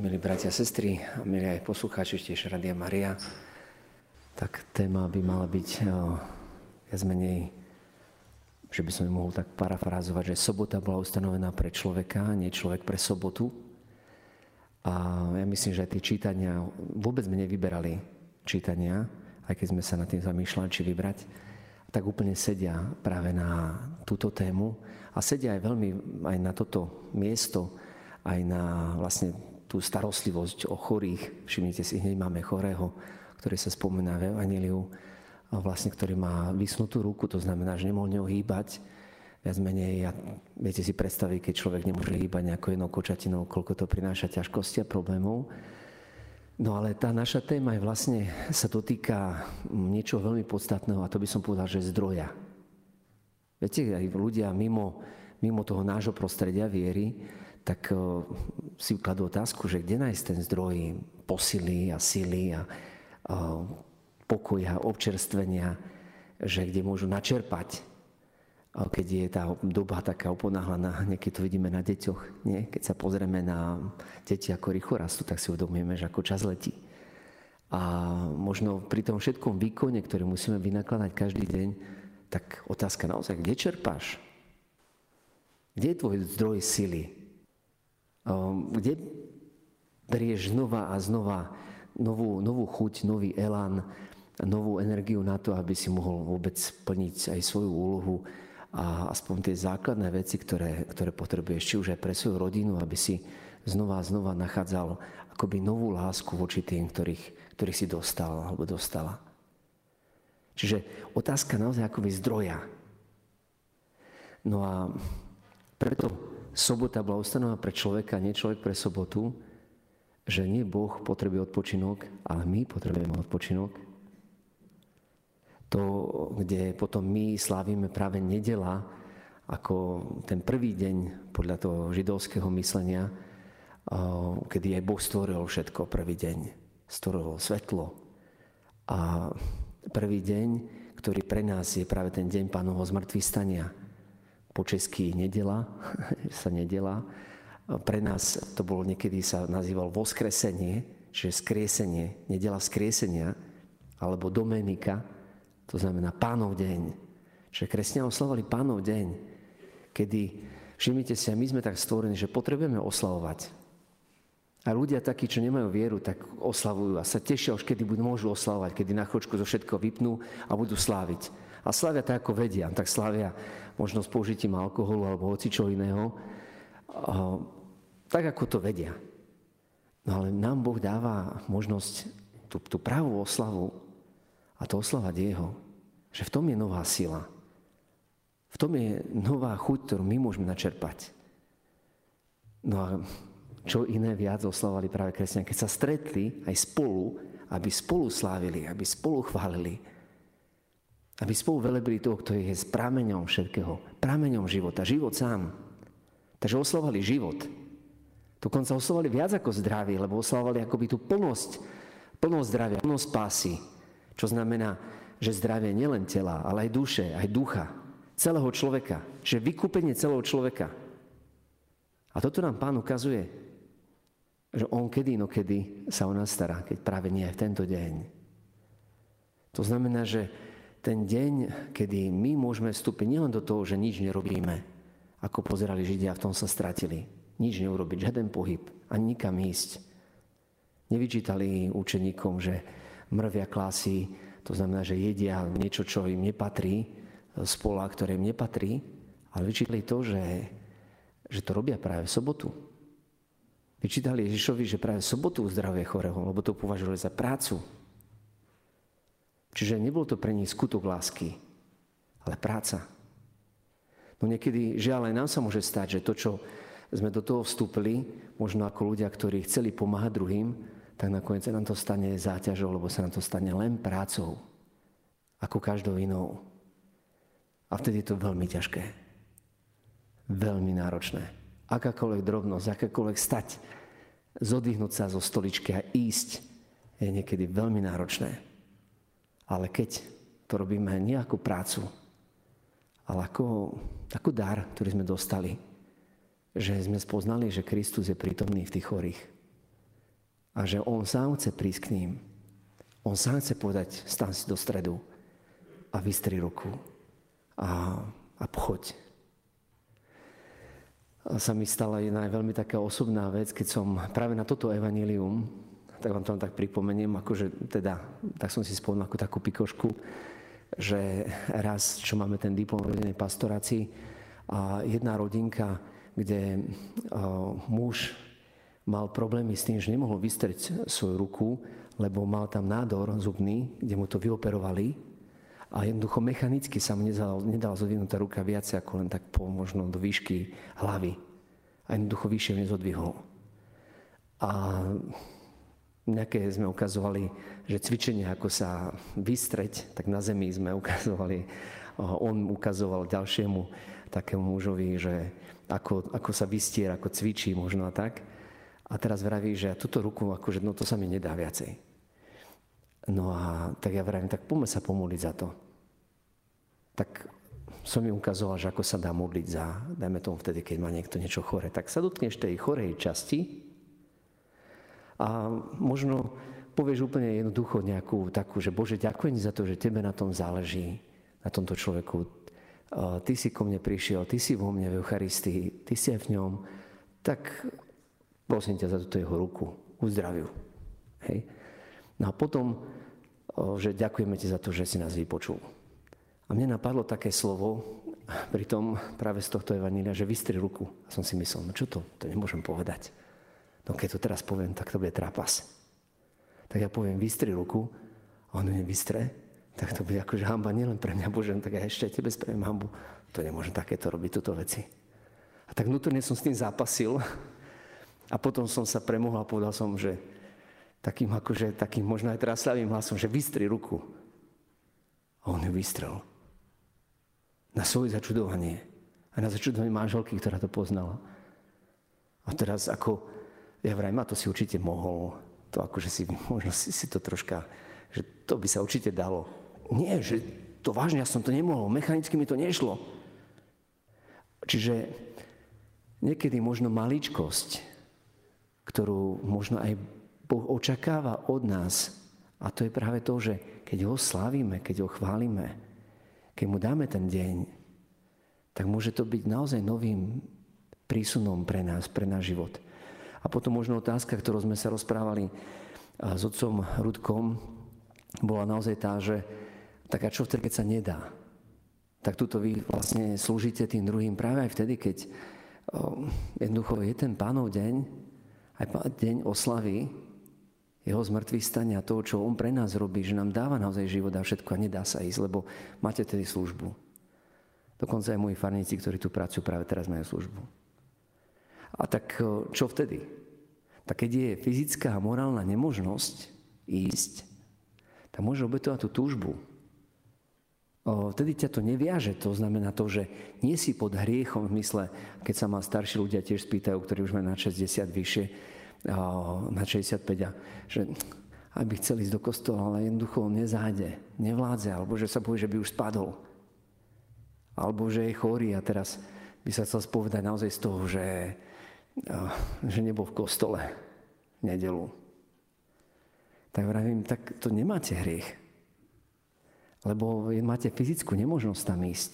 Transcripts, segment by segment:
milí bratia a sestry, a milí aj poslucháči tiež Radia Maria, tak téma by mala byť o, viac menej, že by som ju mohol tak parafrázovať, že sobota bola ustanovená pre človeka, nie človek pre sobotu. A ja myslím, že aj tie čítania, vôbec sme nevyberali čítania, aj keď sme sa nad tým zamýšľali, či vybrať, tak úplne sedia práve na túto tému a sedia aj veľmi aj na toto miesto, aj na vlastne tú starostlivosť o chorých. Všimnite si, hneď máme chorého, ktorý sa spomína v Evangeliu, vlastne, ktorý má vysnutú ruku, to znamená, že nemohol ňou hýbať. Viac menej, ja, viete si predstaviť, keď človek nemôže hýbať nejakou jednou kočatinou, koľko to prináša ťažkosti a problémov. No ale tá naša téma je vlastne, sa dotýka niečo veľmi podstatného a to by som povedal, že zdroja. Viete, aj ľudia mimo, mimo toho nášho prostredia viery, tak si kladú otázku, že kde nájsť ten zdroj posily a sily a, pokoja, občerstvenia, že kde môžu načerpať, keď je tá doba taká uponáhlaná, niekedy to vidíme na deťoch, nie? keď sa pozrieme na deti, ako rýchlo rastú, tak si uvedomujeme, že ako čas letí. A možno pri tom všetkom výkone, ktorý musíme vynakladať každý deň, tak otázka naozaj, kde čerpáš? Kde je tvoj zdroj sily? Kde berieš znova a znova novú, novú chuť, nový elán, novú energiu na to, aby si mohol vôbec plniť aj svoju úlohu a aspoň tie základné veci, ktoré, ktoré potrebuješ, či už aj pre svoju rodinu, aby si znova a znova nachádzal akoby novú lásku voči tým, ktorých, ktorých si dostal alebo dostala. Čiže otázka naozaj akoby zdroja. No a preto sobota bola ustanovená pre človeka, nie človek pre sobotu, že nie Boh potrebuje odpočinok, ale my potrebujeme odpočinok. To, kde potom my slávime práve nedela, ako ten prvý deň podľa toho židovského myslenia, kedy aj Boh stvoril všetko prvý deň. Stvoril svetlo. A prvý deň, ktorý pre nás je práve ten deň pánovho zmrtvý stania po česky nedela, sa nedela. Pre nás to bolo niekedy sa nazýval voskresenie, čiže skriesenie, nedela skriesenia, alebo domenika, to znamená pánov deň. Čiže kresťania oslavovali pánov deň, kedy, všimnite si, my sme tak stvorení, že potrebujeme oslavovať. A ľudia takí, čo nemajú vieru, tak oslavujú a sa tešia už, kedy budú môžu oslavovať, kedy na chvíľočku zo všetko vypnú a budú sláviť. A slavia tak, ako vedia. Tak slavia možno s použitím alkoholu alebo hocičo iného, tak ako to vedia. No ale nám Boh dáva možnosť tú, tú pravú oslavu a to oslavať Jeho. Že v tom je nová sila. V tom je nová chuť, ktorú my môžeme načerpať. No a čo iné viac oslavovali práve kresťania, keď sa stretli aj spolu, aby spolu slávili, aby spolu chválili, aby spolu velebili toho, kto je prameňom všetkého. Prameňom života. Život sám. Takže oslovali život. Dokonca oslovali viac ako zdravie, lebo oslavovali akoby tú plnosť, plnosť zdravia, plnosť pásy. Čo znamená, že zdravie nielen tela, ale aj duše, aj ducha. Celého človeka. Že vykúpenie celého človeka. A toto nám pán ukazuje, že on kedy inokedy sa o nás stará, keď práve nie v tento deň. To znamená, že ten deň, kedy my môžeme vstúpiť nielen do toho, že nič nerobíme, ako pozerali Židia, v tom sa stratili. Nič neurobiť, žiaden pohyb, ani nikam ísť. Nevyčítali učeníkom, že mrvia klasy, to znamená, že jedia niečo, čo im nepatrí, z pola, ktoré im nepatrí, ale vyčítali to, že, že to robia práve v sobotu. Vyčítali Ježišovi, že práve v sobotu uzdravuje chorého, lebo to považovali za prácu, Čiže nebol to pre nich skutok lásky, ale práca. No niekedy, žiaľ, aj nám sa môže stať, že to, čo sme do toho vstúpili, možno ako ľudia, ktorí chceli pomáhať druhým, tak nakoniec sa nám to stane záťažou, lebo sa nám to stane len prácou, ako každou inou. A vtedy je to veľmi ťažké. Veľmi náročné. Akákoľvek drobnosť, akákoľvek stať, zodvihnúť sa zo stoličky a ísť, je niekedy veľmi náročné. Ale keď to robíme nie ako prácu, ale ako, ako dar, ktorý sme dostali, že sme spoznali, že Kristus je prítomný v tých chorých. A že on sám chce prísť k ním. On sám chce povedať, stan si do stredu a vystri ruku a, a pochoď. A sa mi stala jedna veľmi taká osobná vec, keď som práve na toto evanilium, tak vám to tak pripomeniem, akože teda, tak som si spomenul ako takú pikošku, že raz, čo máme ten diplom rodinnej pastorácii, a jedna rodinka, kde muž mal problémy s tým, že nemohol vystreť svoju ruku, lebo mal tam nádor zubný, kde mu to vyoperovali a jednoducho mechanicky sa mu nedala, nedala zodvihnúť tá ruka viac ako len tak po možno do výšky hlavy. A jednoducho vyššie nezodvihol. A nejaké sme ukazovali, že cvičenie, ako sa vystreť, tak na zemi sme ukazovali, on ukazoval ďalšiemu takému mužovi, že ako, ako sa vystier, ako cvičí možno a tak. A teraz vraví, že túto ruku, akože no to sa mi nedá viacej. No a tak ja vravím, tak poďme sa pomodliť za to. Tak som mi ukazoval, že ako sa dá modliť za, dajme tomu vtedy, keď má niekto niečo chore. Tak sa dotkneš tej chorej časti a možno povieš úplne jednoducho nejakú takú, že Bože, ďakujem za to, že tebe na tom záleží, na tomto človeku ty si ko mne prišiel, ty si vo mne v Eucharistii, ty si aj v ňom, tak prosím ťa za túto jeho ruku, uzdraviu. Hej. No a potom, že ďakujeme ti za to, že si nás vypočul. A mne napadlo také slovo, pri tom práve z tohto evanília, že vystri ruku. A som si myslel, no čo to, to nemôžem povedať. No keď to teraz poviem, tak to bude trapas. Tak ja poviem, vystri ruku, a on ju nevystre, tak to bude akože hamba nielen pre mňa, Bože, tak ja ešte tebe spravím hambu. To nemôžem takéto robiť, túto veci. A tak vnútorne som s tým zápasil a potom som sa premohol a povedal som, že takým akože, takým možno aj teraz slavým hlasom, že vystri ruku. A on ju vystrel. Na svoje začudovanie. A na začudovanie manželky, ktorá to poznala. A teraz ako, ja vrajím, a to si určite mohol, to akože si, možno si, si to troška, že to by sa určite dalo. Nie, že to vážne, ja som to nemohol, mechanicky mi to nešlo. Čiže niekedy možno maličkosť, ktorú možno aj Boh očakáva od nás, a to je práve to, že keď ho slávime, keď ho chválime, keď mu dáme ten deň, tak môže to byť naozaj novým prísunom pre nás, pre náš život. A potom možno otázka, ktorú sme sa rozprávali s otcom Rudkom, bola naozaj tá, že tak a čo vtedy, keď sa nedá? Tak tuto vy vlastne slúžite tým druhým práve aj vtedy, keď o, jednoducho je ten pánov deň, aj deň oslavy, jeho zmrtvých stania, toho, čo on pre nás robí, že nám dáva naozaj život a všetko a nedá sa ísť, lebo máte tedy službu. Dokonca aj moji farníci, ktorí tu pracujú, práve teraz majú službu. A tak čo vtedy? Tak keď je fyzická a morálna nemožnosť ísť, tak môže obetovať tú túžbu, vtedy ťa to neviaže. To znamená to, že nie si pod hriechom v mysle, keď sa ma starší ľudia tiež spýtajú, ktorí už majú na 60 vyššie, na 65 a že aby chceli ísť do kostola, ale jednoducho nezájde, nevládze, alebo že sa bojí, že by už spadol. Alebo že je chorý a teraz by sa chcel spovedať naozaj z toho, že, že nebol v kostole v nedelu. Tak vravím, tak to nemáte hriech lebo máte fyzickú nemožnosť tam ísť.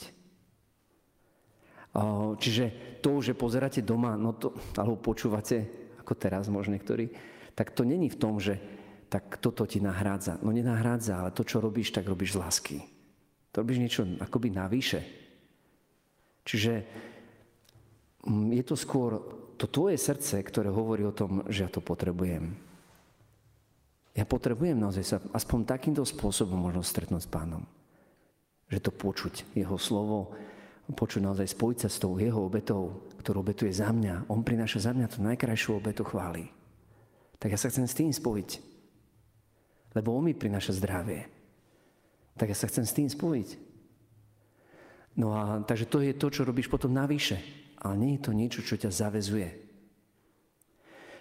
Čiže to, že pozeráte doma, no to, alebo počúvate, ako teraz možno niektorí, tak to není v tom, že tak toto ti nahrádza. No nenahrádza, ale to, čo robíš, tak robíš z lásky. To robíš niečo akoby navyše. Čiže mm, je to skôr to tvoje srdce, ktoré hovorí o tom, že ja to potrebujem. Ja potrebujem naozaj sa aspoň takýmto spôsobom možno stretnúť s pánom. Že to počuť, jeho slovo, počuť naozaj spojiť sa s tou jeho obetou, ktorú obetuje za mňa. On prináša za mňa tú najkrajšiu obetu chvály. Tak ja sa chcem s tým spojiť. Lebo on mi prináša zdravie. Tak ja sa chcem s tým spojiť. No a takže to je to, čo robíš potom navyše. Ale nie je to niečo, čo ťa zavezuje.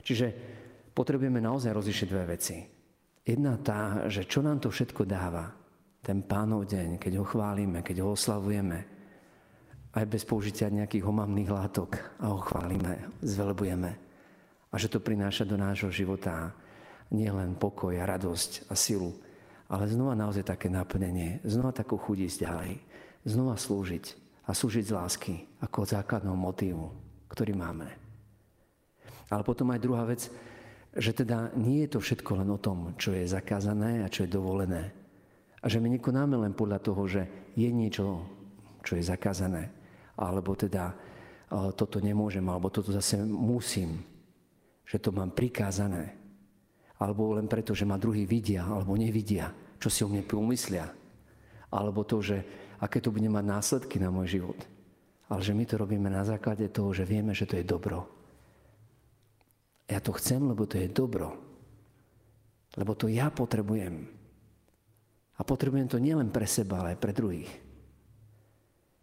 Čiže potrebujeme naozaj rozlišiť dve veci. Jedna tá, že čo nám to všetko dáva, ten pánov deň, keď ho chválime, keď ho oslavujeme, aj bez použitia nejakých homamných látok a ho chválime, zvelebujeme. A že to prináša do nášho života nielen pokoj a radosť a silu, ale znova naozaj také naplnenie, znova takú chuť ísť ďalej, znova slúžiť a slúžiť z lásky ako základnou motívu, ktorý máme. Ale potom aj druhá vec, že teda nie je to všetko len o tom, čo je zakázané a čo je dovolené. A že my nekonáme len podľa toho, že je niečo, čo je zakázané, alebo teda toto nemôžem, alebo toto zase musím, že to mám prikázané, alebo len preto, že ma druhý vidia alebo nevidia, čo si o mne pomyslia, alebo to, že aké to bude mať následky na môj život. Ale že my to robíme na základe toho, že vieme, že to je dobro. Ja to chcem, lebo to je dobro. Lebo to ja potrebujem. A potrebujem to nielen pre seba, ale aj pre druhých.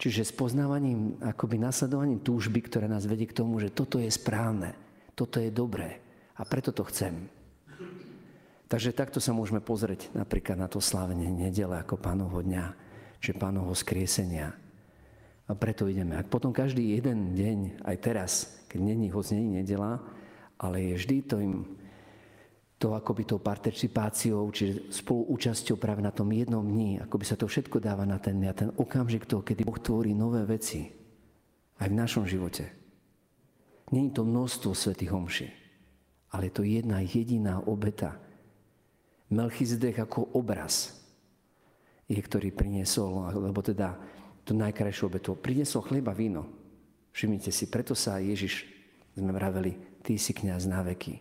Čiže s poznávaním, akoby nasledovaním túžby, ktoré nás vedie k tomu, že toto je správne, toto je dobré a preto to chcem. Takže takto sa môžeme pozrieť napríklad na to slávenie nedele ako pánovho dňa, či pánovho skriesenia. A preto ideme. Ak potom každý jeden deň, aj teraz, keď není hoď není nedela, ale je vždy to im to akoby tou participáciou, čiže spoluúčasťou práve na tom jednom dni, akoby sa to všetko dáva na ten, na ten okamžik toho, kedy Boh tvorí nové veci. Aj v našom živote. Není to množstvo svetých homší, ale je to jedna jediná obeta. Melchizedek ako obraz je, ktorý priniesol, alebo teda to najkrajšiu obetu. Priniesol chleba, víno. Všimnite si, preto sa Ježiš, sme vraveli, ty si kniaz na veky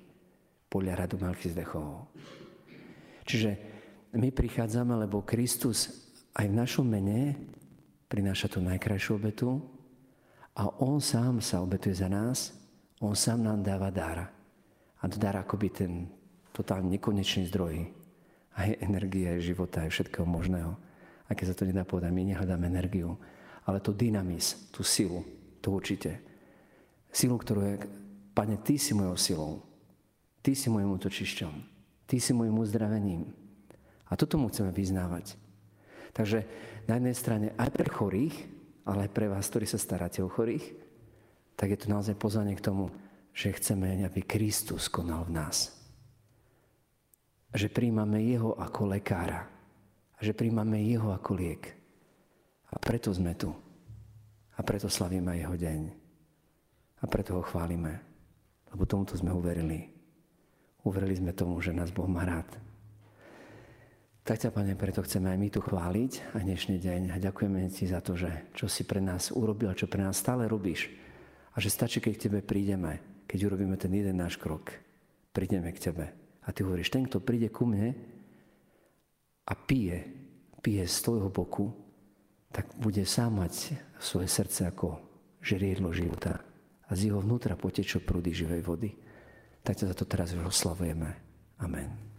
podľa radu Melchizdechovho. Čiže my prichádzame, lebo Kristus aj v našom mene prináša tú najkrajšiu obetu a On sám sa obetuje za nás, On sám nám dáva dar. A to dar akoby ten totálne nekonečný zdroj aj energie, aj života, aj všetkého možného. A keď sa to nedá povedať, my nehľadáme energiu, ale to dynamis, tú silu, to určite. Silu, ktorú je, Pane, Ty si mojou silou. Ty si môjim útočišťom. Ty si môjim uzdravením. A toto mu chceme vyznávať. Takže na jednej strane aj pre chorých, ale aj pre vás, ktorí sa staráte o chorých, tak je to naozaj pozvanie k tomu, že chceme, aby Kristus konal v nás. Že príjmame Jeho ako lekára. A že príjmame Jeho ako liek. A preto sme tu. A preto slavíme Jeho deň. A preto ho chválime. Lebo tomuto sme uverili. Uverili sme tomu, že nás Boh má rád. Tak ťa, Pane, preto chceme aj my tu chváliť a dnešný deň a ďakujeme Ti za to, že čo si pre nás urobil a čo pre nás stále robíš. A že stačí, keď k Tebe prídeme, keď urobíme ten jeden náš krok. Prídeme k Tebe. A Ty hovoríš, ten, kto príde ku mne a pije, pije z Tvojho boku, tak bude sám mať svoje srdce ako žeriedlo života. A z jeho vnútra potečú prúdy živej vody tak ťa za to teraz oslavujeme. Amen.